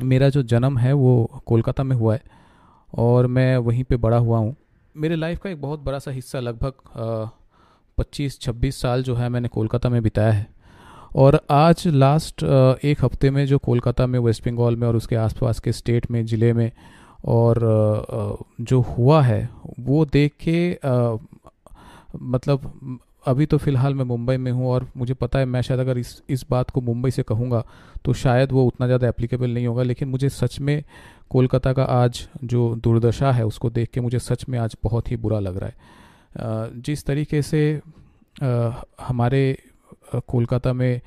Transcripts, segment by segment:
मेरा जो जन्म है वो कोलकाता में हुआ है और मैं वहीं पे बड़ा हुआ हूँ। मेरे लाइफ का एक बहुत बड़ा सा हिस्सा लगभग पच्चीस छब्बीस साल जो है मैंने कोलकाता में बिताया है। और आज लास्ट एक हफ़्ते में जो कोलकाता में वेस्ट बंगाल में और उसके आसपास के स्टेट में, ज़िले में और जो हुआ है, वो देख के मतलब अभी तो फ़िलहाल मैं मुंबई में हूँ और मुझे पता है मैं शायद अगर इस इस बात को मुंबई से कहूँगा तो शायद वो उतना ज़्यादा एप्लीकेबल नहीं होगा। लेकिन मुझे सच में कोलकाता का आज जो दुर्दशा है, उसको देख के मुझे सच में आज बहुत ही बुरा लग रहा है। जिस तरीके से हमारे कोलकाता में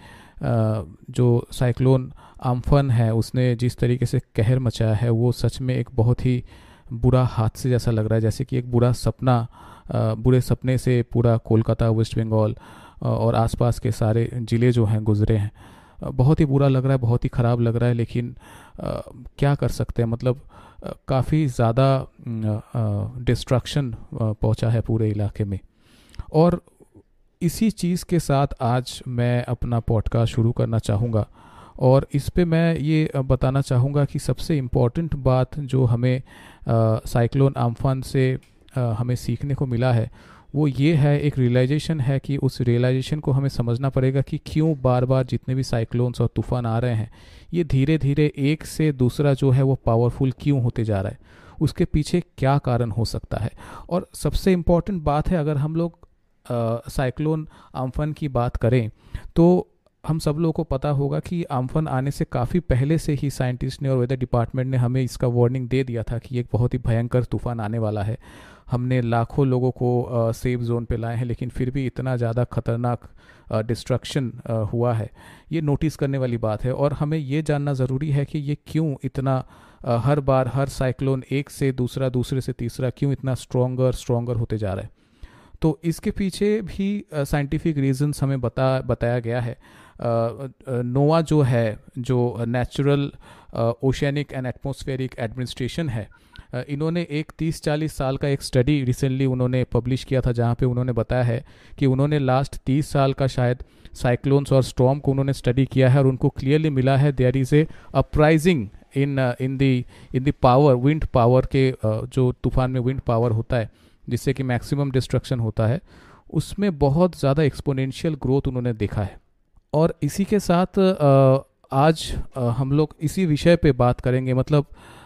जो साइक्लोन आम्फन है, उसने जिस तरीके से कहर मचाया है, वो सच में एक बहुत ही बुरा हादसे जैसा लग रहा है। जैसे कि एक बुरा सपना बुरे सपने से पूरा कोलकाता, वेस्ट बंगाल और आसपास के सारे ज़िले जो हैं गुजरे हैं। बहुत ही बुरा लग रहा है, बहुत ही ख़राब लग रहा है, लेकिन क्या कर सकते हैं? मतलब काफ़ी ज़्यादा डिस्ट्रक्शन पहुँचा है पूरे इलाके में। और इसी चीज़ के साथ आज मैं अपना पॉडकास्ट शुरू करना चाहूँगा, और इस पे मैं ये बताना चाहूँगा कि सबसे इंपॉर्टेंट बात जो हमें साइक्लोन आम्फान से हमें सीखने को मिला है, वो ये है, एक रियलाइजेशन है कि उस रियलाइजेशन को हमें समझना पड़ेगा कि क्यों बार बार जितने भी साइक्लोन्स और तूफ़ान आ रहे हैं, ये धीरे धीरे एक से दूसरा जो है वो पावरफुल क्यों होते जा रहा है, उसके पीछे क्या कारण हो सकता है? और सबसे इंपॉर्टेंट बात है, अगर हम लोग साइक्लोन आम्फन की बात करें तो हम सब लोगों को पता होगा कि आम्फन आने से काफ़ी पहले से ही साइंटिस्ट ने और वेदर डिपार्टमेंट ने हमें इसका वार्निंग दे दिया था कि एक बहुत ही भयंकर तूफ़ान आने वाला है। हमने लाखों लोगों को सेफ़ जोन पे लाए हैं, लेकिन फिर भी इतना ज़्यादा खतरनाक डिस्ट्रक्शन हुआ है। ये नोटिस करने वाली बात है और हमें ये जानना ज़रूरी है कि ये क्यों इतना हर बार हर साइक्लोन एक से दूसरा, दूसरे से तीसरा क्यों इतना स्ट्रोंगर स्ट्रोंगर होते जा रहा है। तो इसके पीछे भी साइंटिफिक रीजंस हमें बता, बताया गया है। नोवा जो है, जो natural oceanic and atmospheric administration है इन्होंने एक 30-40 साल का एक स्टडी रिसेंटली उन्होंने पब्लिश किया था, जहाँ पे उन्होंने बताया है कि उन्होंने लास्ट 30 साल का शायद साइक्लोन्स और स्टॉम को उन्होंने स्टडी किया है और उनको क्लियरली मिला है there is a uprising in in the in the power wind power के जो तूफ़ान में विंड पावर होता है, जिससे कि मैक्सिमम डिस्ट्रक्शन होता है, उसमें बहुत ज़्यादा एक्सपोनेंशियल ग्रोथ उन्होंने देखा है। और इसी के साथ आज हम लोग इसी विषय पे बात करेंगे मतलब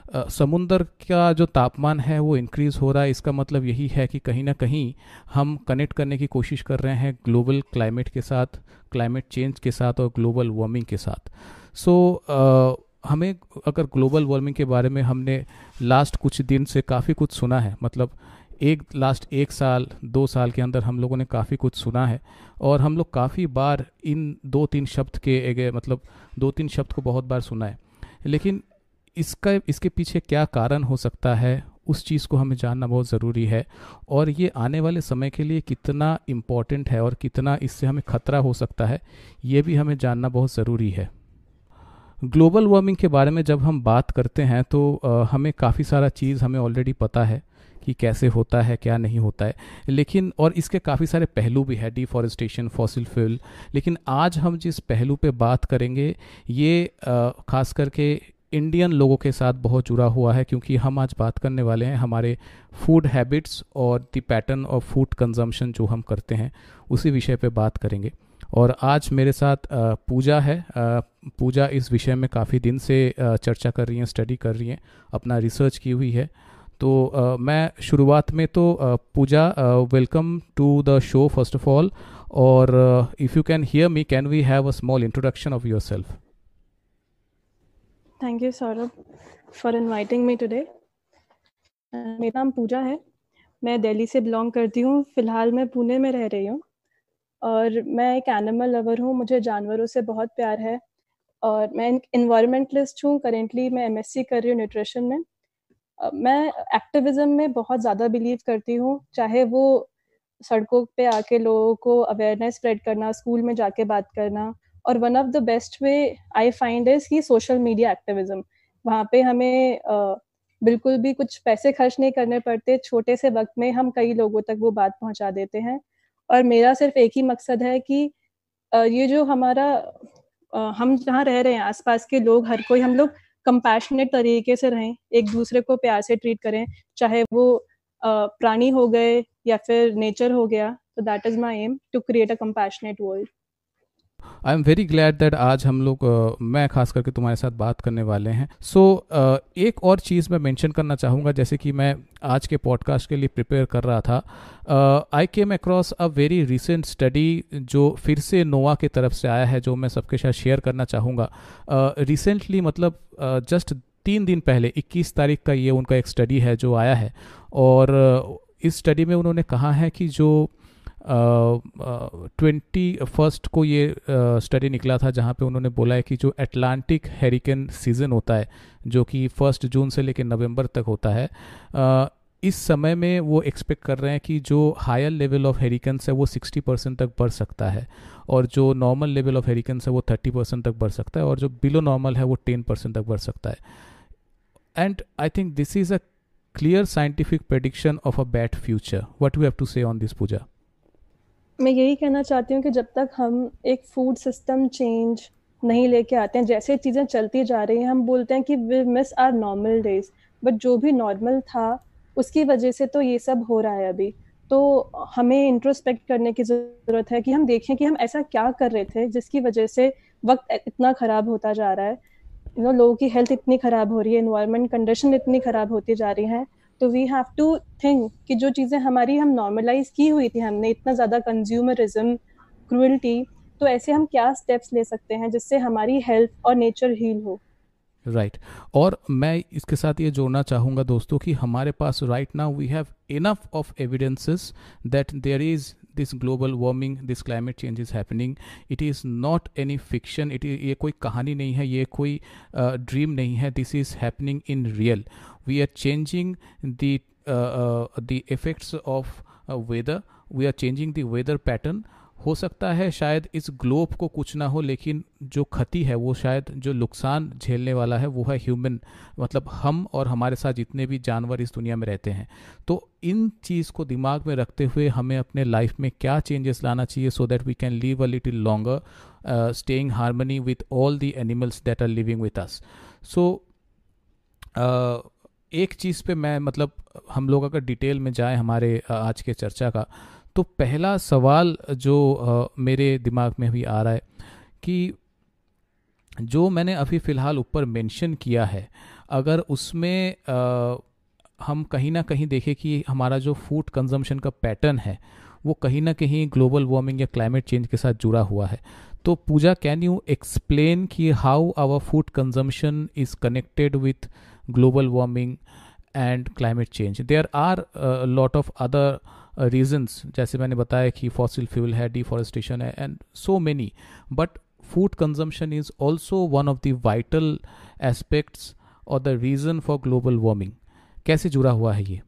समुंदर का जो तापमान है वो इंक्रीज़ हो रहा है। इसका मतलब यही है कि कहीं ना कहीं हम कनेक्ट करने की कोशिश कर रहे हैं ग्लोबल क्लाइमेट के साथ क्लाइमेट चेंज के साथ और ग्लोबल वार्मिंग के साथ। सो so, हमें अगर ग्लोबल वार्मिंग के बारे में हमने लास्ट कुछ दिन से काफ़ी कुछ सुना है मतलब एक लास्ट एक साल दो साल के अंदर हम लोगों ने काफ़ी कुछ सुना है और हम लोग काफ़ी बार इन दो तीन शब्द के मतलब दो तीन शब्द को बहुत बार सुना है। लेकिन इसका, इसके पीछे क्या कारण हो सकता है, उस चीज़ को हमें जानना बहुत ज़रूरी है। और ये आने वाले समय के लिए कितना इंपॉर्टेंट है और कितना इससे हमें ख़तरा हो सकता है, ये भी हमें जानना बहुत ज़रूरी है। ग्लोबल वार्मिंग के बारे में जब हम बात करते हैं तो हमें काफ़ी सारा चीज़ हमें ऑलरेडी पता है कि कैसे होता है, क्या नहीं होता है। लेकिन, और इसके काफ़ी सारे पहलू भी है डिफॉरेस्टेशन फॉसिल फ्यूल लेकिन आज हम जिस पहलू पे बात करेंगे, ये खास करके इंडियन लोगों के साथ बहुत जुड़ा हुआ है क्योंकि हम आज बात करने वाले हैं हमारे फ़ूड हैबिट्स और the pattern of food consumption जो हम करते हैं, उसी विषय पे बात करेंगे। और आज मेरे साथ पूजा है। पूजा इस विषय में काफ़ी दिन से चर्चा कर रही हैं स्टडी कर रही हैं, अपना रिसर्च की हुई है। तो मैं शुरुआत में तो Pooja welcome to the show first of all और if you can hear me can we have a small introduction of your self thank you Saurabh for inviting me today मेरा नाम पूजा है। मैं दिल्ली से बिलोंग करती हूँ। फ़िलहाल मैं पुणे में रह रही हूँ। और मैं एक एनिमल लवर हूँ। मुझे जानवरों से बहुत प्यार है। और मैं इन्वायरमेंटलिस्ट हूँ। करेंटली मैं एमएससी कर रही हूँ न्यूट्रिशन में। मैं एक्टिविज्म में बहुत ज़्यादा बिलीव करती हूँ। चाहे वो सड़कों पे आके लोगों को अवेयरनेस स्प्रेड करना स्कूल में जाके बात करना और one of the best way I find is की सोशल मीडिया एक्टिविज्म वहाँ पे हमें बिल्कुल भी कुछ पैसे खर्च नहीं करने पड़ते, छोटे से वक्त में हम कई लोगों तक वो बात पहुँचा देते हैं। और मेरा सिर्फ़ एक ही मकसद है कि ये जो हमारा हम जहाँ रह रहे हैं, आसपास के लोग, हर कोई, हम लोग कंपैशनेट तरीके से रहें, एक दूसरे को प्यार से ट्रीट करें, चाहे वो प्राणी हो गए या फिर नेचर हो गया तो that is my aim to create a compassionate world I am very glad that आज हम लोग uh, मैं खास करके तुम्हारे साथ बात करने वाले हैं। सो so, uh, एक और चीज़ मैं मेंशन करना चाहूँगा जैसे कि मैं आज के पॉडकास्ट के लिए प्रिपेयर कर रहा था। I came across a very recent study जो फिर से नोवा की तरफ़ से आया है जो मैं सबके साथ शेयर करना चाहूँगा। रिसेंटली uh, मतलब जस्ट uh, तीन दिन पहले 21 तारीख का ये उनका एक स्टडी है जो आया है। और इस स्टडी में उन्होंने कहा है कि जो ट्वेंटी uh, फ़र्स्ट uh, को ये स्टडी uh, निकला था जहाँ पे उन्होंने बोला है कि जो एटलांटिक हेरिकेन सीज़न होता है जो कि फ़र्स्ट जून से लेकर नवंबर तक होता है इस समय में वो एक्सपेक्ट कर रहे हैं कि जो हायर लेवल ऑफ़ हेरिकन्स है वो 60 परसेंट तक बढ़ सकता है और जो नॉर्मल लेवल ऑफ़ हेरिकन्स है वो 30 परसेंट तक बढ़ सकता है और जो बिलो नॉर्मल है वो 10 परसेंट तक बढ़ सकता है। And I think this is a clear scientific prediction of a bad future what you have to say on this Pooja मैं यही कहना चाहती हूँ कि जब तक हम एक फ़ूड सिस्टम चेंज नहीं लेके आते हैं, जैसे चीज़ें चलती जा रही हैं, हम बोलते हैं कि we miss our normal days but जो भी नॉर्मल था, उसकी वजह से तो ये सब हो रहा है अभी। तो हमें इंट्रोस्पेक्ट करने की ज़रूरत है कि हम देखें कि हम ऐसा क्या कर रहे थे जिसकी वजह से वक्त इतना ख़राब होता जा रहा है। यू नो लोगों की हेल्थ इतनी ख़राब हो रही है इन्वायरमेंट कंडीशन इतनी ख़राब होती जा रही हैं। तो वी हैव टू थिंक कि जो चीज़ें हमारी हम नॉर्मलाइज की हुई थी हमने इतना ज़्यादा कंज्यूमरिज्म क्रुअल्टी तो ऐसे हम क्या स्टेप्स ले सकते हैं जिससे हमारी हेल्थ और नेचर हील हो? Right right. और मैं इसके साथ ये जोड़ना चाहूँगा दोस्तों कि हमारे पास right now we have enough of evidences that there is this global warming this climate change is happening it is not any fiction it ये कोई कहानी नहीं है ये कोई ड्रीम uh, नहीं है. This is happening in real we are changing the uh, uh, the effects of uh, weather. We are changing the weather pattern. हो सकता है शायद इस ग्लोब को कुछ ना हो लेकिन जो खती है वो शायद जो नुकसान झेलने वाला है वो है ह्यूमन मतलब हम और हमारे साथ जितने भी जानवर इस दुनिया में रहते हैं। तो इन चीज़ को दिमाग में रखते हुए हमें अपने लाइफ में क्या चेंजेस लाना चाहिए so that we can live a little longer staying harmony with all the animals that are living with us so एक चीज़ पे मैं मतलब हम लोग अगर डिटेल में जाए हमारे आज के चर्चा का तो पहला सवाल जो मेरे दिमाग में भी आ रहा है कि जो मैंने अभी फ़िलहाल ऊपर मेंशन किया है, अगर उसमें हम कहीं ना कहीं देखें कि हमारा जो फ़ूड कंजम्पशन का पैटर्न है, वो कहीं ना कहीं ग्लोबल वार्मिंग या क्लाइमेट चेंज के साथ जुड़ा हुआ है। तो पूजा कैन यू एक्सप्लेन कि how our food consumption is connected with global warming and climate change there are a lot of other uh, reasons जैसे मैंने बताया कि fossil fuel है deforestation है and so many but food consumption is also one of the vital aspects or the reason for global warming कैसे जुड़ा हुआ है ये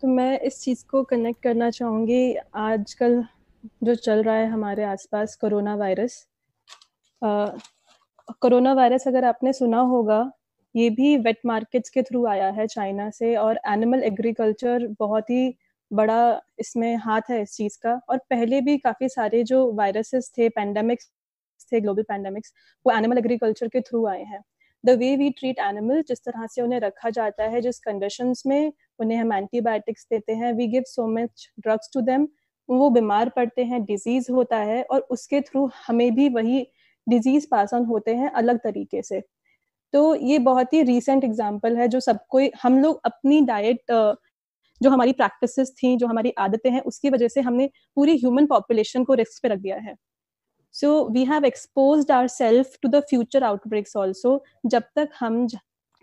तो मैं इस चीज़ को कनेक्ट करना चाहूँगी आजकल जो चल रहा है हमारे आसपास कोरोना वायरस कोरोना वायरस अगर आपने सुना होगा, ये भी वेट मार्केट्स के थ्रू आया है चाइना से और एनिमल एग्रीकल्चर बहुत ही बड़ा इसमें हाथ है इस चीज़ का और पहले भी काफ़ी सारे जो वायरसेस थे पेंडेमिक्स थे ग्लोबल पेंडेमिक्स वो एनिमल एग्रीकल्चर के थ्रू आए हैं। The way we treat animal जिस तरह से उन्हें रखा जाता है, जिस कंडीशन में उन्हें हम एंटीबायोटिक्स देते हैं we give so much drugs to them वो बीमार पड़ते हैं डिज़ीज़ होता है और उसके थ्रू हमें भी वही डिज़ीज़ पास ऑन होते हैं अलग तरीके से। तो ये बहुत ही रीसेंट एग्ज़ाम्पल है जो सब कोई, हम लोग अपनी डाइट जो हमारी प्रैक्टिसेस थी, जो हमारी आदतें हैं, उसकी वजह से हमने पूरी ह्यूमन पॉपुलेशन को रिस्क पे रख दिया है। So we have expose our self to the future outbreaks also जब तक हम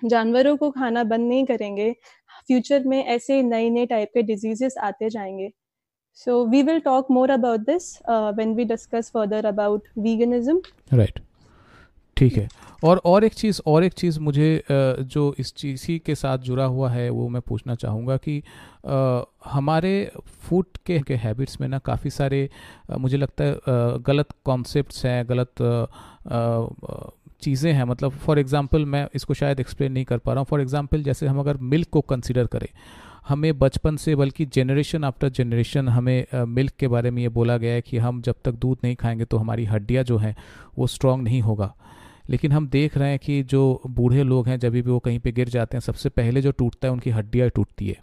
जानवरों को खाना बंद नहीं करेंगे फ्यूचर में ऐसे नए नए टाइप के डिजीजेस आते जाएँगे। So we will talk more about this uh, when we discuss further about veganism. Right. ठीक है और और एक चीज़ और एक चीज़ मुझे जो इस चीज़ के साथ जुड़ा हुआ है वो मैं पूछना चाहूँगा कि हमारे फ़ूड के, के हैबिट्स में ना काफ़ी सारे मुझे लगता है गलत कॉन्सेप्ट्स हैं गलत चीज़ें हैं मतलब फॉर एग्ज़ाम्पल मैं इसको शायद एक्सप्लेन नहीं कर पा रहा हूँ फॉर एग्ज़ाम्पल जैसे हम अगर मिल्क को कंसिडर करें हमें बचपन से बल्कि जनरेशन आफ्टर जनरेशन हमें मिल्क के बारे में ये बोला गया है कि हम जब तक दूध नहीं खाएँगे तो हमारी हड्डियाँ जो हैं वो स्ट्रांग नहीं होगा। लेकिन हम देख रहे हैं कि जो बूढ़े लोग हैं जब भी वो कहीं पे गिर जाते हैं सबसे पहले जो टूटता है उनकी हड्डियाँ टूटती है।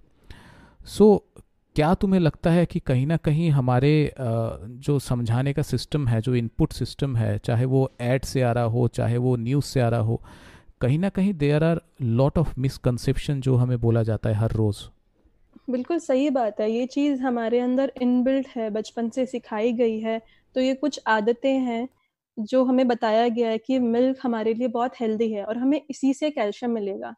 सो so, क्या तुम्हें लगता है कि कहीं ना कहीं हमारे जो समझाने का सिस्टम है जो इनपुट सिस्टम है चाहे वो एड से आ रहा हो चाहे वो न्यूज़ से आ रहा हो कहीं ना कहीं there are lot of misconception जो हमें बोला जाता है हर रोज़। बिल्कुल सही बात है। ये चीज़ हमारे अंदर इनबिल्ट है, बचपन से सिखाई गई है तो ये कुछ आदतें हैं जो हमें बताया गया है कि मिल्क हमारे लिए बहुत हेल्दी है और हमें इसी से कैल्शियम मिलेगा।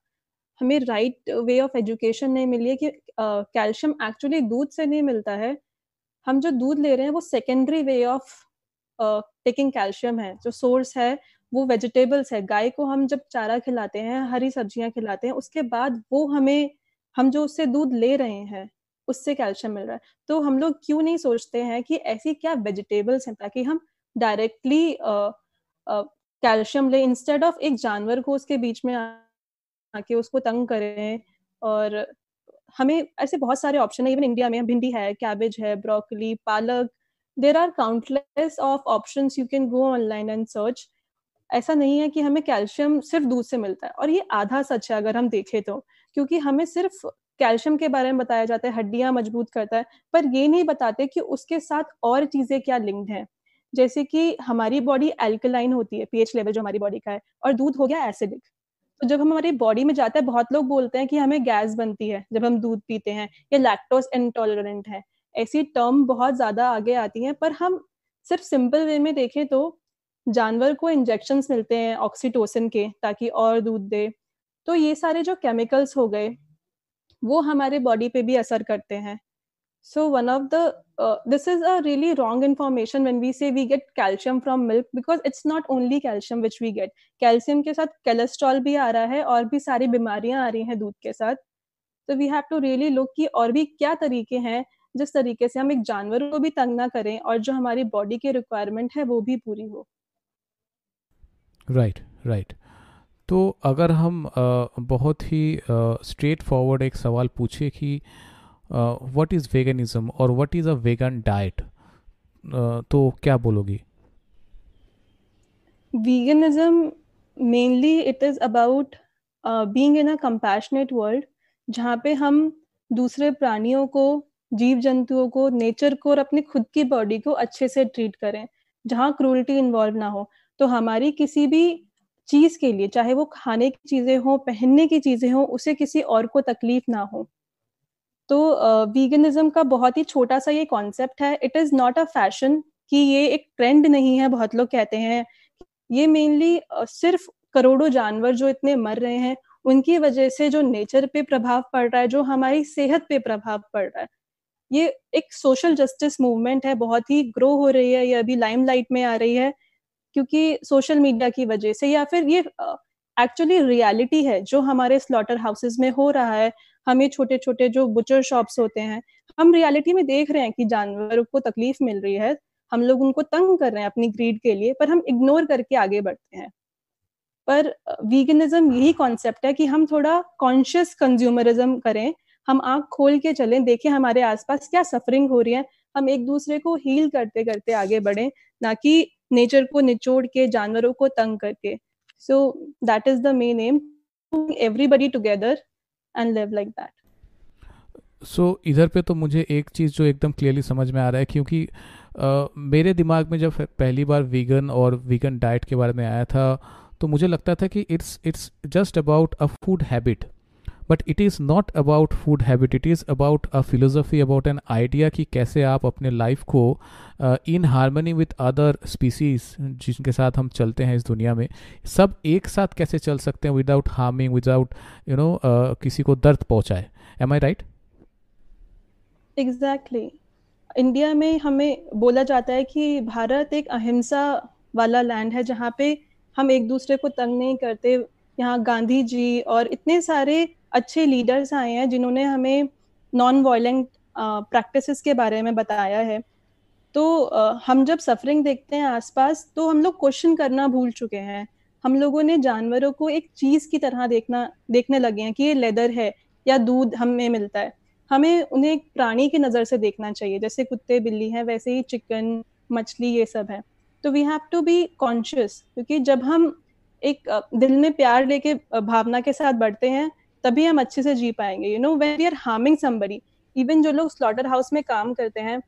हमें राइट वे ऑफ़ एजुकेशन नहीं मिली है कि कैल्शियम एक्चुअली दूध से नहीं मिलता है। हम जो दूध ले रहे हैं वो secondary way of taking calcium है। जो सोर्स है वो वेजिटेबल्स है। गाय को हम जब चारा खिलाते हैं, हरी सब्ज़ियाँ खिलाते हैं, उसके बाद वो हमें हम जो उससे दूध ले रहे हैं, उससे कैल्शियम मिल रहा है। तो हम लोग क्यों नहीं सोचते हैं कि ऐसी क्या वेजिटेबल्स हैं ताकि हम डायरेक्टली कैल्शियम ले इंस्टेड ऑफ़ एक जानवर को उसके बीच में आके उसको तंग करें और हमें ऐसे बहुत सारे ऑप्शन है। इवन इंडिया में भिंडी है कैबेज है ब्रोकली पालक there are countless of option you can go online and search ऐसा नहीं है कि हमें कैल्शियम सिर्फ़ दूध से मिलता है और ये आधा सच है अगर हम देखें तो। क्योंकि हमें सिर्फ़ कैल्शियम के बारे में बताया जाता है, हड्डियाँ मज़बूत करता है, पर ये नहीं बताते कि उसके साथ और चीज़ें क्या लिंक्ड हैं। जैसे कि हमारी बॉडी एल्कलाइन होती है पीएच लेवल जो हमारी बॉडी का है, और दूध हो गया एसिडिक तो जब हम हमारी बॉडी में जाता है, बहुत लोग बोलते हैं कि हमें गैस बनती है, जब हम दूध पीते हैं, या लैक्टोज इंटॉलरेंट है। ऐसी टर्म बहुत ज़्यादा आगे आती हैं, पर हम सिर्फ़ सिंपल वे में देखें तो जानवर को इंजेक्शन मिलते हैं ऑक्सीटोसिन के, ताकि और दूध दे। तो ये सारे जो केमिकल्स हो गए वो हमारे बॉडी पे भी असर करते हैं। So one of the this is a really wrong information when we say we get calcium from milk because it's not only calcium which we get calcium के साथ कैलेस्ट्रॉल भी आ रहा है और भी सारी बीमारियाँ आ रही हैं दूध के साथ। तो we have to really look कि और भी क्या तरीके हैं जिस तरीके से हम एक जानवर को भी तंग ना करें और जो हमारी बॉडी के रिक्वायरमेंट है वो भी पूरी हो। Right right, right right. तो अगर हम बहुत ही स्ट्रेट फॉरवर्ड एक सवाल पूछे कि व्हाट इज़ वेगनिज्म और what is a vegan diet तो क्या बोलोगी? Veganism mainly it is about uh, being in a world जहाँ पे हम दूसरे प्राणियों को जीव जंतुओं को नेचर को और अपनी खुद की बॉडी को अच्छे से ट्रीट करें जहाँ क्रूल्टी इन्वॉल्व ना हो। तो हमारी किसी भी चीज़ के लिए, चाहे वो खाने की चीज़ें हो, पहनने की चीज़ें हो, उसे किसी और को तकलीफ़ ना हो। तो वीगनिज्म का बहुत ही छोटा सा ये कॉन्सेप्ट है। It is not a fashion कि ये एक ट्रेंड नहीं है, बहुत लोग कहते हैं। ये मेनली सिर्फ़ करोड़ों जानवर जो इतने मर रहे हैं, उनकी वजह से जो नेचर पे प्रभाव पड़ रहा है, जो हमारी सेहत पे प्रभाव पड़ रहा है। ये एक सोशल जस्टिस मूवमेंट है, बहुत ही ग्रो हो रही है, ये अभी लाइमलाइट में आ रही है। क्योंकि सोशल मीडिया की वजह से या फिर ये एक्चुअली रियलिटी है जो हमारे स्लॉटर हाउसेस में हो रहा है। हमें छोटे छोटे जो बुचर शॉप्स होते हैं, हम रियलिटी में देख रहे हैं कि जानवरों को तकलीफ़ मिल रही है। हम लोग उनको तंग कर रहे हैं अपनी ग्रीड के लिए, पर हम इग्नोर करके आगे बढ़ते हैं। पर वीगनिज्म यही कॉन्सेप्ट है कि हम थोड़ा कॉन्शियस कंज्यूमरिज्म करें। हम आँख खोल के चलें, देखें हमारे आसपास क्या सफरिंग हो रही है। हम एक दूसरे को हील करते करते आगे बढ़े, ना कि नेचर को निचोड़ के जानवरों को तंग करके। So that is the main aim everybody together and live like that so इधर पे तो मुझे एक चीज़ जो एकदम क्लियरली समझ में आ रहा है क्योंकि uh, मेरे दिमाग में जब पहली बार वीगन और वीगन डाइट के बारे में आया था तो मुझे लगता था कि it's it's just about a food habit but it is not about food habit it is about a philosophy about an idea कि कैसे आप अपने लाइफ को in harmony with other species जिनके साथ हम चलते हैं इस दुनिया में, सब एक साथ कैसे चल सकते हैं without harming without you know किसी को दर्द पहुँचाए। Am I right exactly India में हमें बोला जाता है कि भारत एक अहिंसा वाला लैंड है जहाँ पे हम एक दूसरे को तंग नहीं करते। यहाँ गांधी जी और इतने सारे अच्छे लीडर्स आए हैं जिन्होंने हमें नॉन वायलेंट प्रैक्टिसेस के बारे में बताया है। तो uh, हम जब सफरिंग देखते हैं आसपास तो हम लोग क्वेश्चन करना भूल चुके हैं। हम लोगों ने जानवरों को एक चीज़ की तरह देखना देखने लगे हैं कि ये लेदर है या दूध हमें मिलता है। हमें उन्हें एक प्राणी की नज़र से देखना चाहिए जैसे कुत्ते बिल्ली हैं वैसे ही चिकन मछली ये सब है। तो we have to be conscious क्योंकि जब हम एक दिल में प्यार लेके भावना के साथ बढ़ते हैं तभी हम अच्छे से जी पाएँगे you know when we are harming somebody even जो लोग स्लॉटर हाउस में काम करते हैं,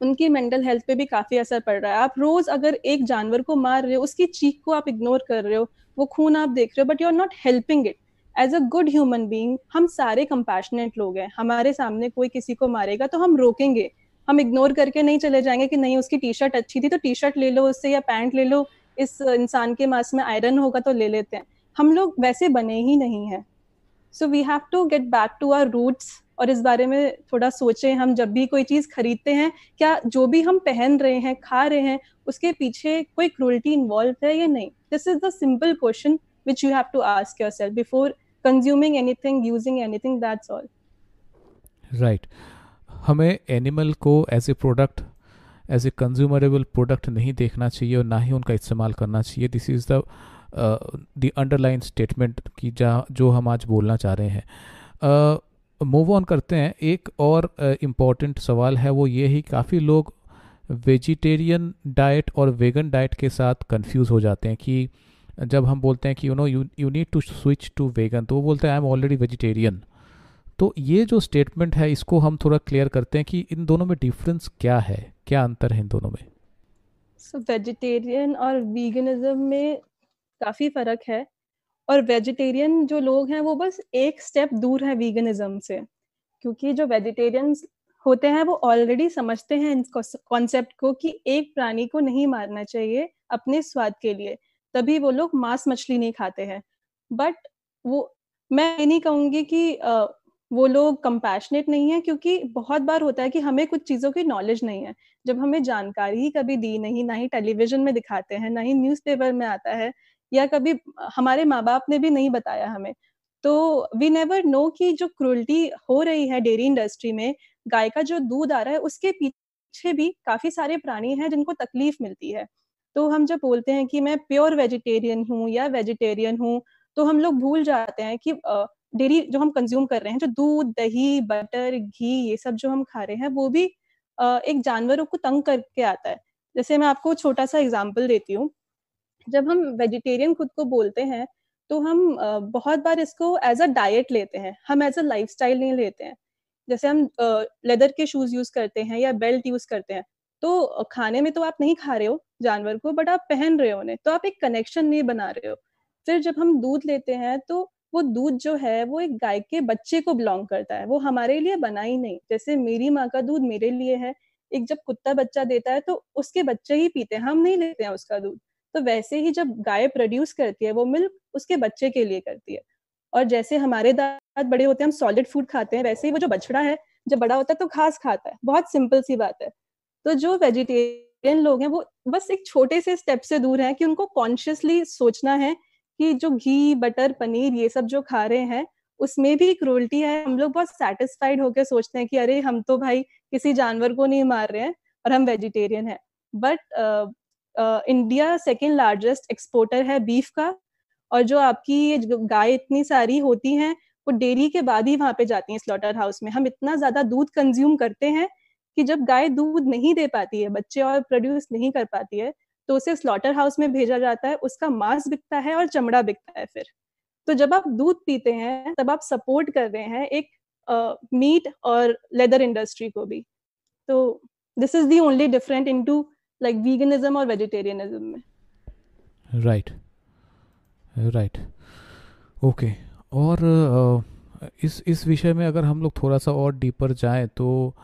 उनकी मेंटल हेल्थ पे भी काफ़ी असर पड़ रहा है। आप रोज अगर एक जानवर को मार रहे हो, उसकी चीख को आप इग्नोर कर रहे हो, वो खून आप देख रहे हो but you are not helping it as a good human being हम सारे कंपैशनेट लोग हैं। हमारे सामने कोई किसी को मारेगा तो हम रोकेंगे। हम इग्नोर करके नहीं चले जाएँगे कि नहीं, उसकी टी शर्ट अच्छी थी तो टी शर्ट ले लो, उससे या पैंट ले लो, इस इंसान के मास में आयरन होगा तो ले लेते हैं। हम लोग वैसे बने ही नहीं हैं। So we have to get back to our roots और इस बारे में थोड़ा सोचें, हम जब भी कोई चीज़ खरीदते हैं, क्या जो भी हम पहन रहे हैं, खा रहे हैं, उसके पीछे कोई क्रूल्टी इन्वॉल्व है या नहीं? This is the simple question which you have to ask your self before consuming anything using anything that's all right हमें एनिमल को as a product as a consumable product नहीं देखना चाहिए और ना ही उनका इस्तेमाल करना चाहिए। This is the the underline statement की जहाँ जो हम आज बोलना चाह रहे हैं। मूव ऑन करते हैं। एक और इंपॉर्टेंट सवाल है, वो ये ही काफ़ी लोग वेजिटेरियन डाइट और वेगन डाइट के साथ कंफ्यूज हो जाते हैं कि जब हम बोलते हैं कि you know you need to switch to vegan तो वो बोलते हैं आई एम ऑलरेडी वेजिटेरियन तो ये जो स्टेटमेंट है, इसको हम थोड़ा क्लियर करते हैं कि इन दोनों में डिफरेंस क्या है? क्या अंतर है इन दोनों में? सो वेजिटेरियन और वीगनिज्म में काफ़ी फ़र्क है। और वेजिटेरियन जो लोग हैं, वो बस एक स्टेप दूर है वीगनिज्म से। क्योंकि जो वेजिटेरियंस होते हैं, वो ऑलरेडी समझते हैं कॉन्सेप्ट को कि एक प्राणी को नहीं मारना चाहिए अपने स्वाद के लिए। तभी वो लोग मांस मछली नहीं खाते हैं। बट वो, मैं ये नहीं कहूँगी कि वो लोग कंपैशनेट नहीं है, क्योंकि बहुत बार होता है कि हमें कुछ चीज़ों की नॉलेज नहीं है। जब हमें जानकारी ही कभी दी नहीं, ना ही टेलीविज़न में दिखाते हैं, ना ही न्यूज़पेपर में आता है या कभी हमारे माँ बाप ने भी नहीं बताया हमें। तो वी नेवर नो कि जो क्रूल्टी हो रही है डेयरी इंडस्ट्री में, गाय का जो दूध आ रहा है, उसके पीछे भी काफ़ी सारे प्राणी हैं जिनको तकलीफ़ मिलती है। तो हम जब बोलते हैं कि मैं प्योर वेजिटेरियन हूँ या वेजिटेरियन हूँ तो हम लोग भूल जाते हैं कि डेयरी जो हम कंज्यूम कर रहे हैं, जो दूध, दही बटर घी, ये सब जो हम खा रहे हैं, वो भी एक जानवरों को तंग करके आता है। जैसे मैं आपको छोटा सा एग्ज़ाम्पल देती हूँ। जब हम वेजिटेरियन खुद को बोलते हैं तो हम बहुत बार इसको एज अ डाइट लेते हैं। हम एज अ लाइफ नहीं लेते हैं। जैसे हम लेदर के शूज़ यूज़ करते हैं या बेल्ट यूज़ करते हैं तो खाने में तो आप नहीं खा रहे हो जानवर को बट आप पहन रहे हो उन्हें। तो आप एक कनेक्शन नहीं बना रहे हो। फिर जब हम दूध लेते हैं तो वो दूध जो है, वो एक गाय के बच्चे को बिलोंग करता है। वो हमारे लिए बना ही नहीं। जैसे मेरी माँ का दूध मेरे लिए है। एक जब कुत्ता बच्चा देता है तो उसके बच्चे ही पीते हैं। हम नहीं लेते हैं उसका दूध। तो वैसे ही जब गाय प्रोड्यूस करती है, वो मिल्क उसके बच्चे के लिए करती है। और जैसे हमारे दांत बड़े होते हैं, हम सॉलिड फ़ूड खाते हैं, वैसे ही वो जो बछड़ा है, जब बड़ा होता है तो घास खाता है। बहुत सिंपल सी बात है। तो जो वेजिटेरियन लोग हैं, वो बस एक छोटे से स्टेप से दूर है कि उनको कॉन्शियसली सोचना है कि जो घी बटर पनीर ये सब जो खा रहे हैं, उसमें भी क्रूल्टी है। हम लोग बहुत सेटिस्फाइड होकर सोचते हैं कि अरे, हम तो भाई किसी जानवर को नहीं मार रहे हैं और हम वेजिटेरियन है। But India second largest exporter है बीफ का, और जो आपकी गाय इतनी सारी होती हैं, वो डेयरी के बाद ही वहाँ पे जाती हैं स्लॉटर हाउस में। हम इतना ज़्यादा दूध कंज्यूम करते हैं कि जब गाय दूध नहीं दे पाती है, बच्चे और प्रोड्यूस नहीं कर पाती है तो उसे स्लॉटर हाउस में भेजा जाता है, उसका मांस बिकता है और चमड़ा बिकता है फिर। तो जब आप दूध पीते हैं, तब आप सपोर्ट कर रहे हैं एक मीट और लेदर इंडस्ट्री को भी। तो this is the only different into like veganism और वेजिटेरियनिज्म में? राइट राइट ओके और इस इस विषय में अगर हम लोग थोड़ा सा और डीपर जाएँ तो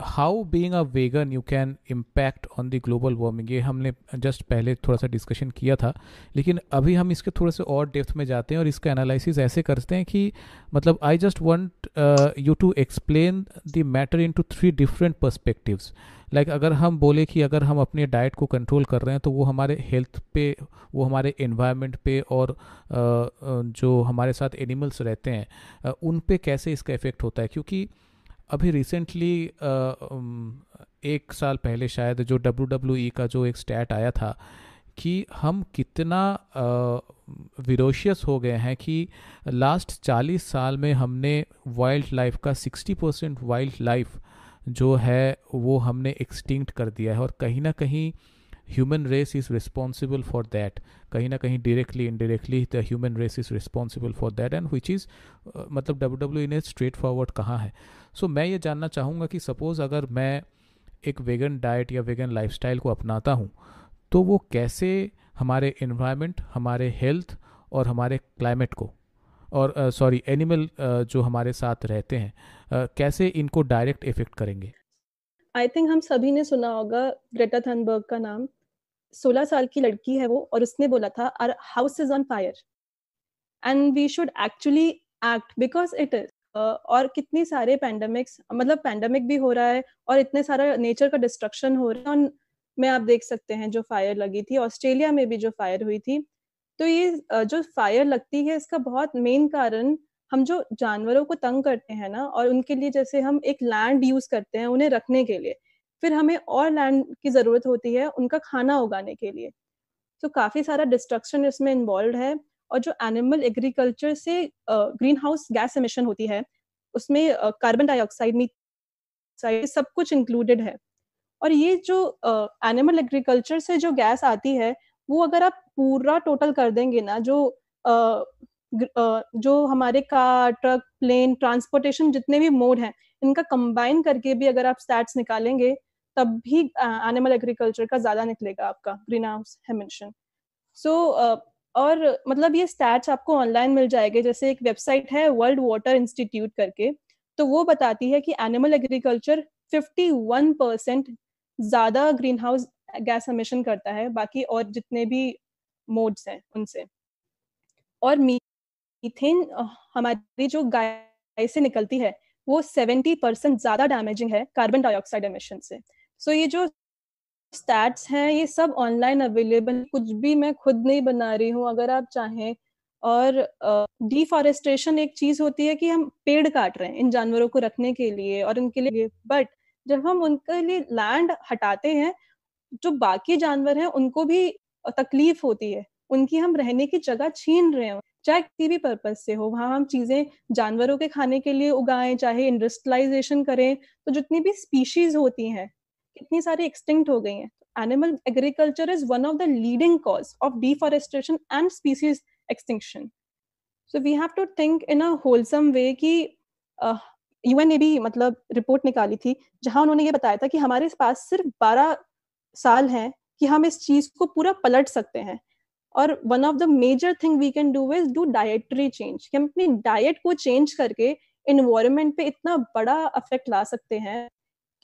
how being a vegan you can impact on the global warming ये हमने जस्ट पहले थोड़ा सा डिस्कशन किया था लेकिन अभी हम इसके थोड़े से और डेप्थ में जाते हैं और इसका एनालिसिस ऐसे करते हैं कि मतलब I just want you to explain the matter in two three different perspectives like अगर हम बोले कि अगर हम अपने डाइट को कंट्रोल कर रहे हैं तो वो हमारे हेल्थ पे वो हमारे इन्वायरमेंट पे और uh, uh, जो हमारे साथ एनिमल्स रहते हैं uh, उन पे कैसे इसका इफ़ेक्ट होता है? क्योंकि अभी रिसेंटली एक साल पहले शायद जो डब्ल्यू डब्ल्यू ई का जो एक स्टैट आया था कि हम कितना विरोशियस हो गए हैं कि लास्ट 40 साल में हमने वाइल्ड लाइफ का 60 परसेंट वाइल्ड लाइफ जो है वो हमने एक्सटिंक्ट कर दिया है और कहीं ना कहीं human race is responsible for that कहीं ना कहीं directly indirectly the human race is responsible for that and which is मतलब डब्ल्यू डब्ल्यू ने स्ट्रेट फॉरवर्ड कहाँ है। सो so, मैं ये जानना चाहूँगा कि सपोज़ अगर मैं एक वेगन डाइट या वेगन लाइफस्टाइल को अपनाता हूँ तो वो कैसे हमारे इन्वायरमेंट हमारे हेल्थ और हमारे क्लाइमेट को और सॉरी uh, एनिमल uh, जो हमारे साथ रहते हैं uh, कैसे इनको डायरेक्ट इफ़ेक्ट करेंगे? आई थिंक हम सभी ने सुना होगा ग्रेटा थनबर्ग का नाम। 16 साल की लड़की है वो और उसने बोला था our house is on fire and we should actually act because it is और कितनी सारे पैंडमिक्स मतलब पैंडमिक भी हो रहा है और इतने सारा नेचर का डिस्ट्रक्शन हो रहा है। में आप देख सकते हैं जो फायर लगी थी ऑस्ट्रेलिया में भी जो फायर हुई थी। तो ये जो फायर लगती है इसका बहुत मेन कारण हम जो जानवरों को तंग करते हैं ना, और उनके लिए जैसे हम एक लैंड यूज़ करते हैं उन्हें रखने के लिए, फिर हमें और लैंड की ज़रूरत होती है उनका खाना उगाने के लिए। तो काफ़ी सारा डिस्ट्रक्शन इसमें इन्वॉल्व है, और जो एनिमल एग्रीकल्चर से ग्रीन हाउस गैस एमिशन होती है, उसमें कार्बन डाइऑक्साइड सब कुछ इंक्लूडेड है। और ये जो एनिमल एग्रीकल्चर से जो गैस आती है, वो अगर आप पूरा टोटल कर देंगे ना, जो जो हमारे कार, ट्रक, प्लेन, ट्रांसपोर्टेशन जितने भी मोड हैं, इनका कंबाइन करके भी अगर आप स्टैट्स निकालेंगे, तब भी एनिमल एग्रीकल्चर का ज़्यादा निकलेगा आपका ग्रीन हाउस हेमिशन सो और मतलब ये स्टैट्स आपको ऑनलाइन मिल जाएँगे, जैसे एक वेबसाइट है वर्ल्ड वाटर इंस्टीट्यूट करके तो वो बताती है कि एनिमल एग्रीकल्चर 51 परसेंट ज़्यादा ग्रीन हाउस गैस एमिशन करता है, बाकी और जितने भी मोड्स हैं उनसे. और मीथेन हमारी जो गाय से निकलती है वो 70 परसेंट ज़्यादा डैमेजिंग है कार्बन डाइऑक्साइड एमिशन से। सो so ये जो स्टैट्स हैं ये सब ऑनलाइन अवेलेबल कुछ भी मैं खुद नहीं बना रही हूँ अगर आप चाहें। और डिफॉरेस्टेशन uh, एक चीज़ होती है कि हम पेड़ काट रहे हैं इन जानवरों को रखने के लिए और उनके लिए बट जब हम उनके लिए लैंड हटाते हैं जो बाकी जानवर हैं उनको भी तकलीफ़ होती है। उनकी हम रहने की जगह छीन रहे हैं। चाहे किसी भी पर्पज से हो, वहाँ हम चीज़ें जानवरों के खाने के लिए उगाएँ, चाहे इंडस्ट्रियलाइजेशन करें तो जितनी भी स्पीशीज होती हैं, कितनी सारी एक्सटिंक्ट हो गई हैं animal agriculture is one of the leading cause of deforestation and species extinction so we have to think in a wholesome way कि यूएन ने भी मतलब रिपोर्ट निकाली थी, जहाँ उन्होंने ये बताया था कि हमारे पास सिर्फ़ 12 साल हैं कि हम इस चीज़ को पूरा पलट सकते हैं। और one of the major thing we can do is do dietary change कि हम अपनी डाइट को चेंज करके इन्वायरमेंट पे इतना बड़ा अफेक्ट ला सकते हैं।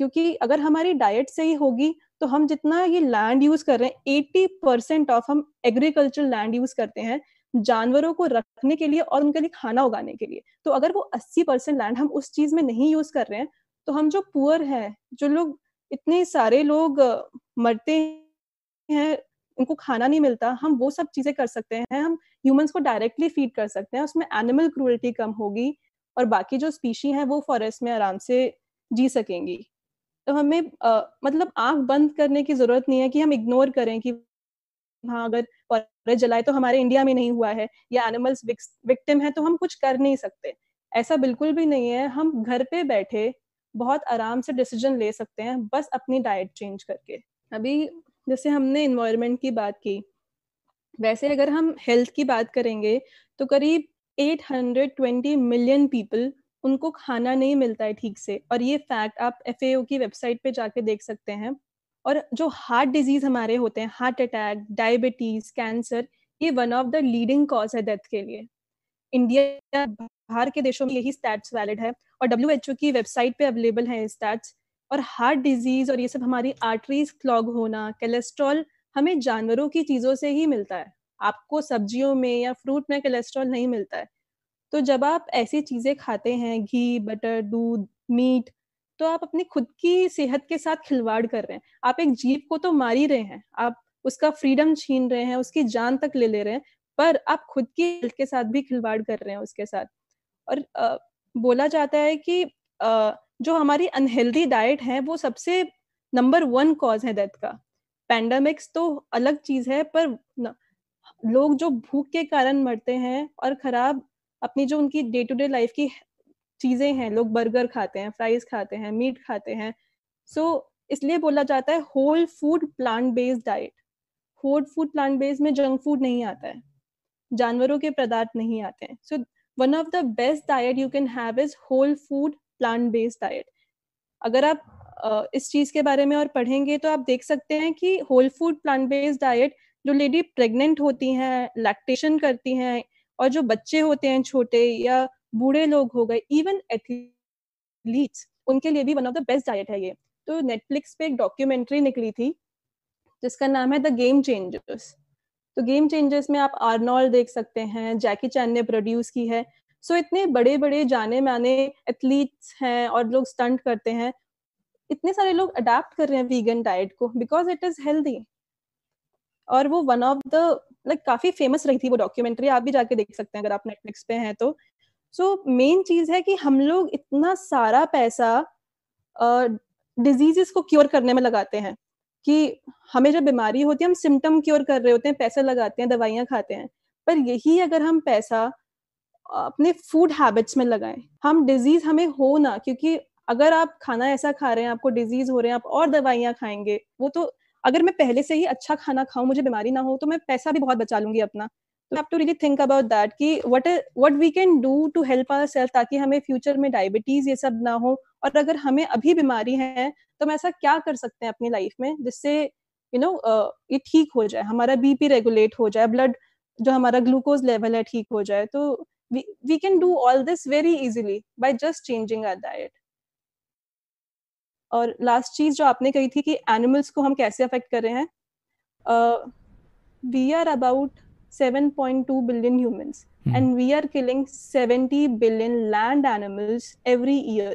क्योंकि अगर हमारी डाइट सही होगी तो हम जितना ये लैंड यूज़ कर रहे हैं एटी परसेंट ऑफ़ हम एग्रीकल्चर लैंड यूज़ करते हैं जानवरों को रखने के लिए और उनके लिए खाना उगाने के लिए। तो अगर वो अस्सी परसेंट लैंड हम उस चीज़ में नहीं यूज़ कर रहे हैं तो हम जो पुअर है, जो लोग, इतने सारे लोग, मरते हैं उनको खाना नहीं मिलता हम वो सब चीज़ें कर सकते हैं हम ह्यूमंस को डायरेक्टली फ़ीड कर सकते हैं उसमें एनिमल क्रूअल्टी कम होगी और बाकी जो स्पीशी हैं वो फॉरेस्ट में आराम से जी सकेंगी। तो हमें आ, मतलब आँख बंद करने की ज़रूरत नहीं है कि हम इग्नोर करें कि हाँ अगर फॉरेस्ट जलाए तो हमारे इंडिया में नहीं हुआ है या एनिमल्स विक्टिम है तो हम कुछ कर नहीं सकते। ऐसा बिल्कुल भी नहीं है हम घर पे बैठे बहुत आराम से डिसीज़न ले सकते हैं बस अपनी डाइट चेंज करके। अभी जैसे हमने इन्वायरमेंट की बात की, वैसे अगर हम हेल्थ की बात करेंगे तो करीब 820 मिलियन पीपल उनको खाना नहीं मिलता है ठीक से। और ये फैक्ट आप एफ़ की वेबसाइट पे जाके देख सकते हैं। और जो हार्ट डिज़ीज़ हमारे होते हैं हार्ट अटैक डायबिटीज़ कैंसर ये one of the leading cause है डेथ के लिए। इंडिया बाहर के देशों में यही स्टैट्स वैलिड है। और डब्ल्यूएचओ की वेबसाइट पे अवेलेबल है स्टैट्स और हार्ट डिज़ीज़ और ये सब हमारी आर्टरीज क्लॉग होना कोलेस्ट्रॉल हमें जानवरों की चीज़ों से ही मिलता है। आपको सब्जियों में या फ्रूट में कोलेस्ट्रॉल नहीं मिलता है। तो जब आप ऐसी चीज़ें खाते हैं घी बटर दूध मीट तो आप अपनी खुद की सेहत के साथ खिलवाड़ कर रहे हैं। आप एक जीव को तो मार ही रहे हैं। आप उसका फ्रीडम छीन रहे हैं उसकी जान तक ले ले रहे हैं पर आप खुद की हेल्थ के साथ भी खिलवाड़ कर रहे हैं उसके साथ। और आ, बोला जाता है कि आ, जो हमारी अनहेल्दी डाइट है वो सबसे नंबर वन कॉज है डेथ का। पैंडमिक्स तो अलग चीज़ है पर न, लोग जो भूख के कारण मरते हैं और खराब अपनी जो उनकी डे टू डे लाइफ की चीज़ें हैं लोग बर्गर खाते हैं फ्राइज खाते हैं मीट खाते हैं सो so, इसलिए बोला जाता है whole food plant based diet whole food plant based में जंक फ़ूड नहीं आता है जानवरों के पदार्थ नहीं आते हैं। So one of the best diet you can have is whole food plant based diet अगर आप इस चीज़ के बारे में और पढ़ेंगे तो आप देख सकते हैं कि whole food plant based diet जो लेडी प्रेग्नेंट होती हैं लैक्टेशन करती हैं और जो बच्चे होते हैं छोटे या बूढ़े लोग हो गए इवन एथलीट्स उनके लिए भी one of the best diet है ये। तो नेटफ्लिक्स पे एक डॉक्यूमेंट्री निकली थी, जिसका नाम है द गेम चेंजर्स तो गेम चेंजर्स में आप आर्नोल्ड देख सकते हैं जैकी चैन ने प्रोड्यूस की है। सो so, इतने बड़े बड़े जाने माने एथलीट्स हैं और लोग स्टंट करते हैं। इतने सारे लोग अडेप्ट कर रहे हैं वीगन डाइट को बिकॉज़ इट इज़ हेल्दी और वो वन ऑफ़ द लाइक काफ़ी फ़ेमस रही थी वो डॉक्यूमेंट्री आप भी जाके देख सकते हैं अगर आप नेटफ्लिक्स पे हैं तो। सो मेन चीज़ है कि हम लोग इतना सारा पैसा डिजीजेस uh, को क्योर करने में लगाते हैं कि हमें जब बीमारी होती है हम सिम्टम क्योर कर रहे होते हैं पैसे लगाते हैं दवाइयाँ खाते हैं। पर यही अगर हम पैसा अपने फ़ूड हैबिट्स में लगाएँ। हम डिज़ीज़ हमें हो ना, क्योंकि अगर आप खाना ऐसा खा रहे हैं, आपको डिज़ीज़ हो रहे हैं, आप और दवाइयाँ खाएँगे, वो तो अगर मैं पहले से ही अच्छा खाना खाऊं, मुझे बीमारी ना हो तो मैं पैसा भी बहुत बचा लूँगी अपना। तो have to really think about that कि what what we can do to help our self ताकि हमें फ्यूचर में डायबिटीज़ ये सब ना हो। और अगर हमें अभी बीमारी है तो हम ऐसा क्या कर सकते हैं अपनी लाइफ में जिससे यू नो ये ठीक हो जाए, हमारा बीपी रेगुलेट हो जाए ब्लड जो हमारा ग्लूकोज लेवल है ठीक हो जाए। तो we can do all this very easily by just changing our diet और लास्ट चीज़ जो आपने कही थी कि एनिमल्स को हम कैसे अफेक्ट कर रहे हैं we are about 7.2 billion humans hmm. and we are killing 70 billion land animals every year.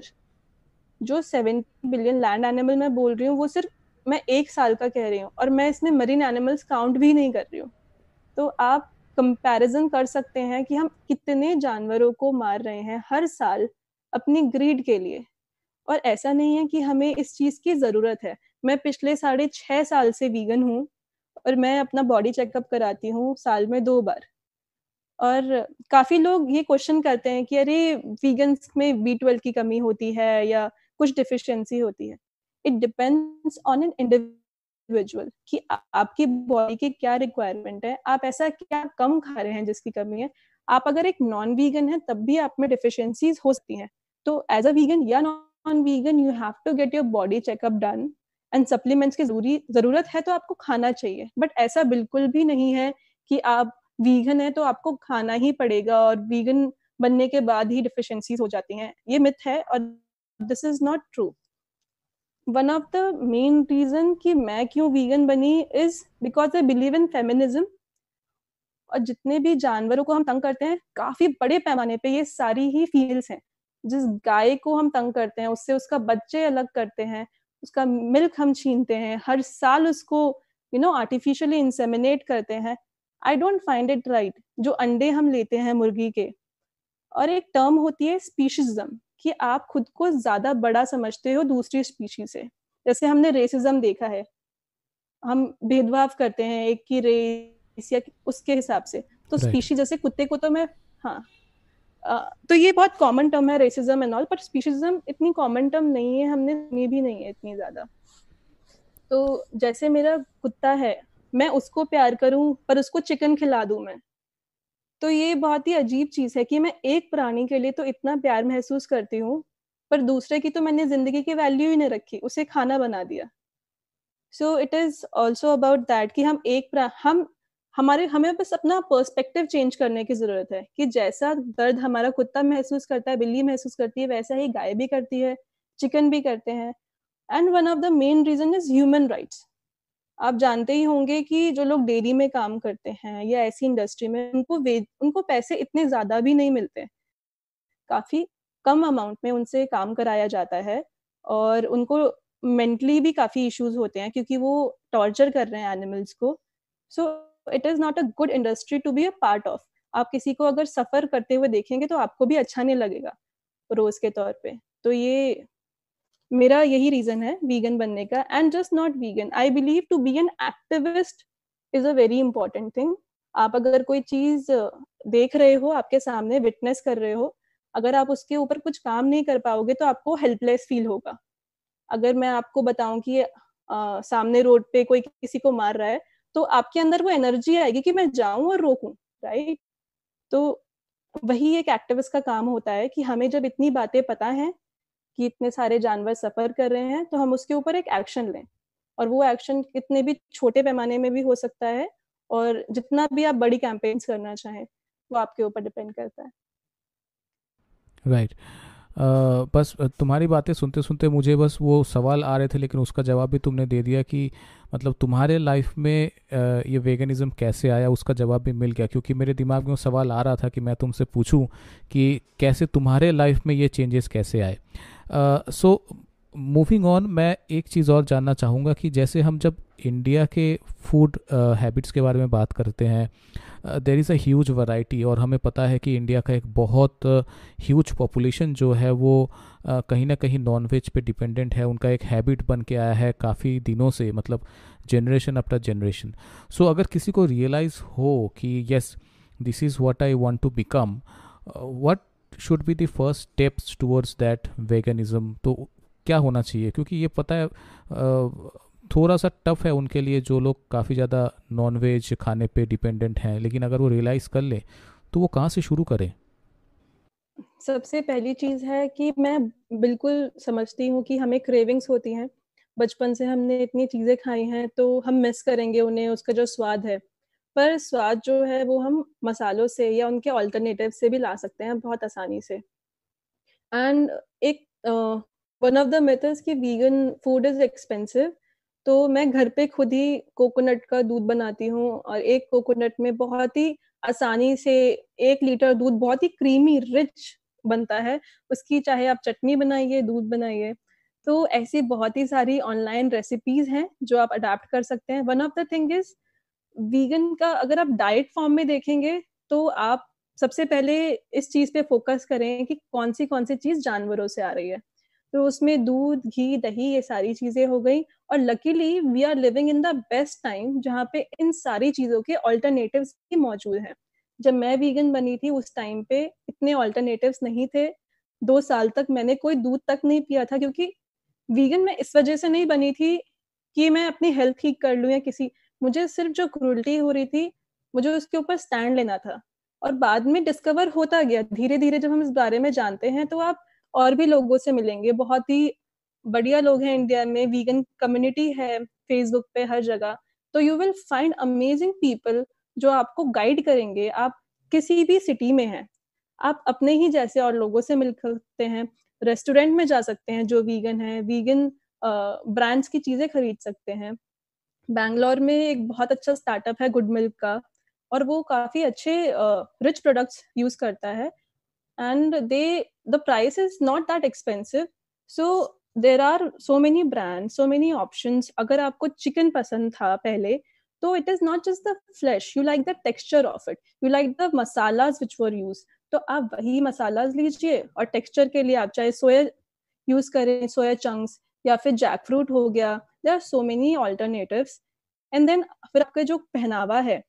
जो 70 बिलियन लैंड एनिमल मैं बोल रही हूँ वो सिर्फ़ मैं एक साल का कह रही हूँ और मैं इसमें मरीन एनिमल्स काउंट भी नहीं कर रही हूँ। तो आप कंपैरिजन कर सकते हैं कि हम कितने जानवरों को मार रहे हैं हर साल अपनी ग्रीड के लिए। और ऐसा नहीं है कि हमें इस चीज़ की ज़रूरत है। मैं पिछले साढ़े छह साल से वीगन हूँ और मैं अपना बॉडी चेकअप कराती हूँ साल में दो बार। और काफ़ी लोग ये क्वेश्चन करते हैं कि अरे वीगन्स में बी ट्वेल्व की कमी होती है या कुछ डिफिशियंसी होती है। It depends on an individual कि आपकी बॉडी की क्या रिक्वायरमेंट है? आप ऐसा क्या कम खा रहे हैं जिसकी कमी है? आप अगर एक नॉन वीगन है, तब भी आप में डिफिशियंसीज हो सकती हैं। तो एज अ वीगन या non vegan you have to get your body checkup done and supplements की ज़रूरी, ज़रूरत है तो आपको खाना चाहिए। बट ऐसा बिल्कुल भी नहीं है कि आप वीगन है तो आपको खाना ही पड़ेगा और वीगन बनने के बाद ही डिफिशियंसीज हो जाती हैं। ये मिथ है और this is not true one of the main reason कि मैं क्यों वीगन बनी is because I believe in feminism और जितने भी जानवरों को हम तंग करते हैं, काफ़ी बड़े पैमाने पे ये सारी ही फील्स हैं। जिस गाय को हम तंग करते हैं, उससे उसका बच्चे अलग करते हैं, उसका मिल्क हम छीनते हैं, हर साल उसको यू नो आर्टिफिशियली इंसेमिनेट करते हैं। I don't find it right जो अंडे हम लेते हैं मुर्गी के। और एक टर्म होती है स्पीशीजम कि आप खुद को ज़्यादा बड़ा समझते हो दूसरी स्पीशी से। जैसे हमने रेसिज्म देखा है। हम भेदभाव करते हैं एक की रेस या उसके हिसाब से। तो स्पीशी जैसे कुत्ते को तो मैं हाँ। तो ये बहुत कॉमन टर्म है रेसिज्म एंड ऑल पर स्पीशीजम इतनी कॉमन टर्म नहीं है हमने सुनी भी नहीं है इतनी ज़्यादा। तो जैसे मेरा कुत्ता है मैं उसको प्यार करूँ पर उसको चिकन खिला दूँ मैं। तो ये बहुत ही अजीब चीज़ है कि मैं एक प्राणी के लिए तो इतना प्यार महसूस करती हूँ, पर दूसरे की तो मैंने ज़िंदगी की वैल्यू ही नहीं रखी, उसे खाना बना दिया। So it is also about that कि हम एक हम, हमारे, हमें बस अपना पर्सपेक्टिव चेंज करने की ज़रूरत है कि जैसा दर्द हमारा कुत्ता महसूस करता है, बिल्ली महसूस करती है, वैसा ही गाय भी करती है, चिकन भी करते हैं। And one of the main reason is human rights आप जानते ही होंगे कि जो लोग डेयरी में काम करते हैं या ऐसी इंडस्ट्री में, उनको वे, उनको पैसे इतने ज़्यादा भी नहीं मिलते। काफ़ी कम अमाउंट में उनसे काम कराया जाता है और उनको मेंटली भी काफ़ी इश्यूज़ होते हैं क्योंकि वो टॉर्चर कर रहे हैं एनिमल्स को। So, it is not a good industry to be a part of. आप किसी को अगर सफ़र करते हुए देखेंगे तो आपको भी अच्छा नहीं लगेगा रोज के तौर पे। तो ये मेरा यही रीजन है वीगन बनने का and just not vegan I believe to be an activist is a very important thing आप अगर कोई चीज़ देख रहे हो आपके सामने विटनेस कर रहे हो अगर आप उसके ऊपर कुछ काम नहीं कर पाओगे तो आपको हेल्पलेस फील होगा। अगर मैं आपको बताऊँ कि आ, सामने रोड पे कोई किसी को मार रहा है तो आपके अंदर वो एनर्जी आएगी कि मैं जाऊँ और रोकूं राइट तो वही एक एक्टिविस्ट का काम होता है कि हमें जब इतनी बातें पता है कि इतने सारे जानवर सफ़र कर रहे हैं तो हम उसके ऊपर एक एक्शन लें और वो एक्शन कितने भी छोटे पैमाने में भी हो सकता है और जितना भी आप बड़ी कैंपेन्स करना चाहें, वो आपके ऊपर डिपेंड करता है राइट right. बस तुम्हारी बातें सुनते सुनते मुझे बस वो सवाल आ रहे थे, लेकिन उसका जवाब भी तुमने दे दिया कि मतलब तुम्हारे लाइफ में ये वेगनिज़म कैसे आया, उसका जवाब भी मिल गया, क्योंकि मेरे दिमाग में वो सवाल आ रहा था कि मैं तुमसे पूछूँ कि कैसे तुम्हारे लाइफ में ये चेंजेस कैसे आए। सो मूविंग ऑन मैं एक चीज़ और जानना चाहूँगा कि जैसे हम जब इंडिया के फ़ूड हैबिट्स के बारे में बात करते हैं there is a huge variety और हमें पता है कि इंडिया का एक बहुत ह्यूज uh, पॉपुलेशन जो है वो uh, कहीं ना कहीं नॉन वेज पे डिपेंडेंट है। उनका एक हैबिट बन के आया है काफ़ी दिनों से मतलब जनरेशन आफ्टर जनरेशन सो अगर किसी को रियलाइज़ हो कि yes this is what I want to become what should be the first steps towards that veganism तो क्या होना चाहिए? क्योंकि ये पता है थोड़ा सा टफ है उनके लिए जो लोग काफ़ी ज़्यादा नॉन वेज खाने पे डिपेंडेंट हैं, लेकिन अगर वो रियलाइज़ कर ले तो वो कहाँ से शुरू करें? सबसे पहली चीज़ है कि मैं बिल्कुल समझती हूँ कि हमें क्रेविंग्स होती हैं। बचपन से हमने इतनी चीज़ें खाई हैं तो हम मिस करेंगे उन्हें, उसका जो स्वाद है। पर स्वाद जो है, वो हम मसालों से या उनके ऑल्टरनेटिव से भी ला सकते हैं बहुत आसानी से। एंड एक वन ऑफ़ द मेथड्स कि वीगन फ़ूड इज़ एक्सपेंसिव तो मैं घर पे खुद ही कोकोनट का दूध बनाती हूँ और एक कोकोनट में बहुत ही आसानी से एक लीटर दूध बहुत ही क्रीमी, रिच बनता है। उसकी चाहे आप चटनी बनाइए, दूध बनाइए तो ऐसी बहुत ही सारी ऑनलाइन रेसिपीज़ हैं जो आप अडाप्ट कर सकते हैं। One of the thing is vegan का अगर आप डाइट फॉर्म में देखेंगे तो आप सबसे पहले इस चीज़ पे फोकस करें कि कौन सी कौन सी चीज़ जानवरों से आ रही है। तो उसमें दूध, घी, दही ये सारी चीज़ें हो गई और luckily we are living in the best time जहाँ पे इन सारी चीज़ों के ऑल्टरनेटिव भी मौजूद हैं। जब मैं वीगन बनी थी उस टाइम पे इतने ऑल्टरनेटिव नहीं थे। दो साल तक मैंने कोई दूध तक नहीं पिया था क्योंकि वीगन में इस वजह से नहीं बनी थी कि मैं अपनी हेल्थ ठीक कर लूँ या किसी, मुझे सिर्फ़ जो क्रूल्टी हो रही थी, मुझे उसके ऊपर स्टैंड लेना था। और बाद में डिस्कवर होता गया धीरे धीरे जब हम इस बारे में जानते हैं तो आप और भी लोगों से मिलेंगे। बहुत ही बढ़िया लोग हैं इंडिया में वीगन कम्युनिटी है फेसबुक पे हर जगह। तो you will find amazing people जो आपको गाइड करेंगे। आप किसी भी सिटी में हैं, आप अपने ही जैसे और लोगों से मिल सकते हैं। रेस्टोरेंट में जा सकते हैं जो वीगन है वीगन ब्रांड्स की चीज़ें खरीद सकते हैं। बैंगलोर में एक बहुत अच्छा स्टार्टअप है गुड मिल्क का और वो काफ़ी अच्छे रिच प्रोडक्ट्स यूज़ करता है। And they, the price is not that expensive. So, there are so many brands, so many options. agar aapko chicken pasand tha pehle तो it is not just the flesh you like the texture of it you like the masalas which were used तो आप वही masalas लीजिए और texture के लिए आप चाहे सोया यूज़ करें सोया चंक्स या फिर जैक फ्रूट हो गया. There are so many alternatives and then फिर आपका जो पहनावा है,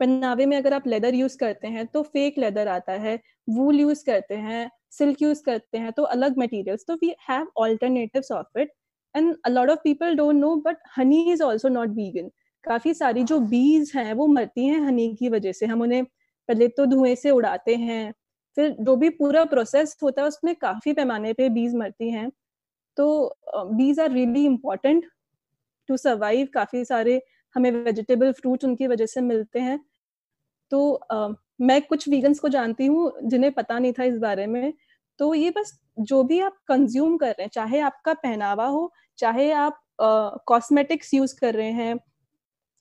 पहनावे में अगर आप लेदर यूज़ करते हैं तो फेक लेदर आता है. वूल यूज़ करते हैं सिल्क यूज़ करते हैं तो अलग मटेरियल्स तो we have alternatives of it and a lot of people don't know but honey is also not vegan काफ़ी सारी जो बीज हैं, वो मरती हैं हनी की वजह से। हम उन्हें पहले तो धुएँ से उड़ाते हैं, फिर जो भी पूरा प्रोसेस होता है, उसमें काफ़ी पैमाने पे बीज मरती हैं। तो bees are really important to survive काफ़ी सारे हमें वेजिटेबल फ्रूट उनकी वजह से मिलते हैं। तो uh, मैं कुछ वीगन्स को जानती हूँ जिन्हें पता नहीं था इस बारे में तो ये बस जो भी आप कंज्यूम कर रहे हैं चाहे आपका पहनावा हो चाहे आप कॉस्मेटिक्स यूज़ कर रहे हैं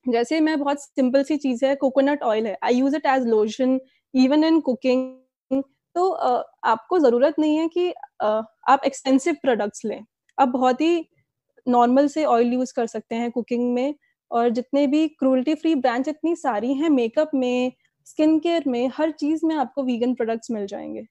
जैसे मैं बहुत सिंपल सी चीज़ है कोकोनट ऑयल है I use it as lotion even in cooking तो uh, आपको ज़रूरत नहीं है कि uh, आप एक्सपेंसिव प्रोडक्ट्स लें आप बहुत ही नॉर्मल से ऑयल यूज़ कर सकते हैं कुकिंग में और जितने भी क्रूल्टी फ्री ब्रांड्स इतनी सारी हैं मेकअप में स्किन केयर में, हर चीज़ में आपको वीगन प्रोडक्ट्स मिल जाएँगे।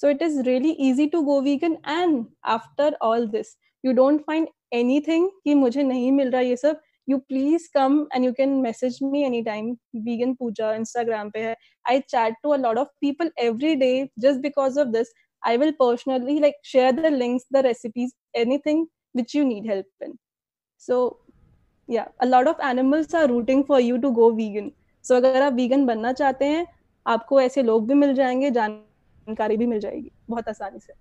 So it is really easy to go vegan and after all this you don't find any thing कि मुझे नहीं मिल रहा ये सब। You please come and you can message me any time vegan Pooja Instagram पे है। I chat to a lot of people every day just because of this I will personally like share the links the recipes anything which you need help in so या a lot of animals are rooting for you to go vegan so अगर आप vegan बनना चाहते हैं, आपको ऐसे लोग भी मिल जाएँगे, जानकारी भी मिल जाएगी, बहुत आसानी से।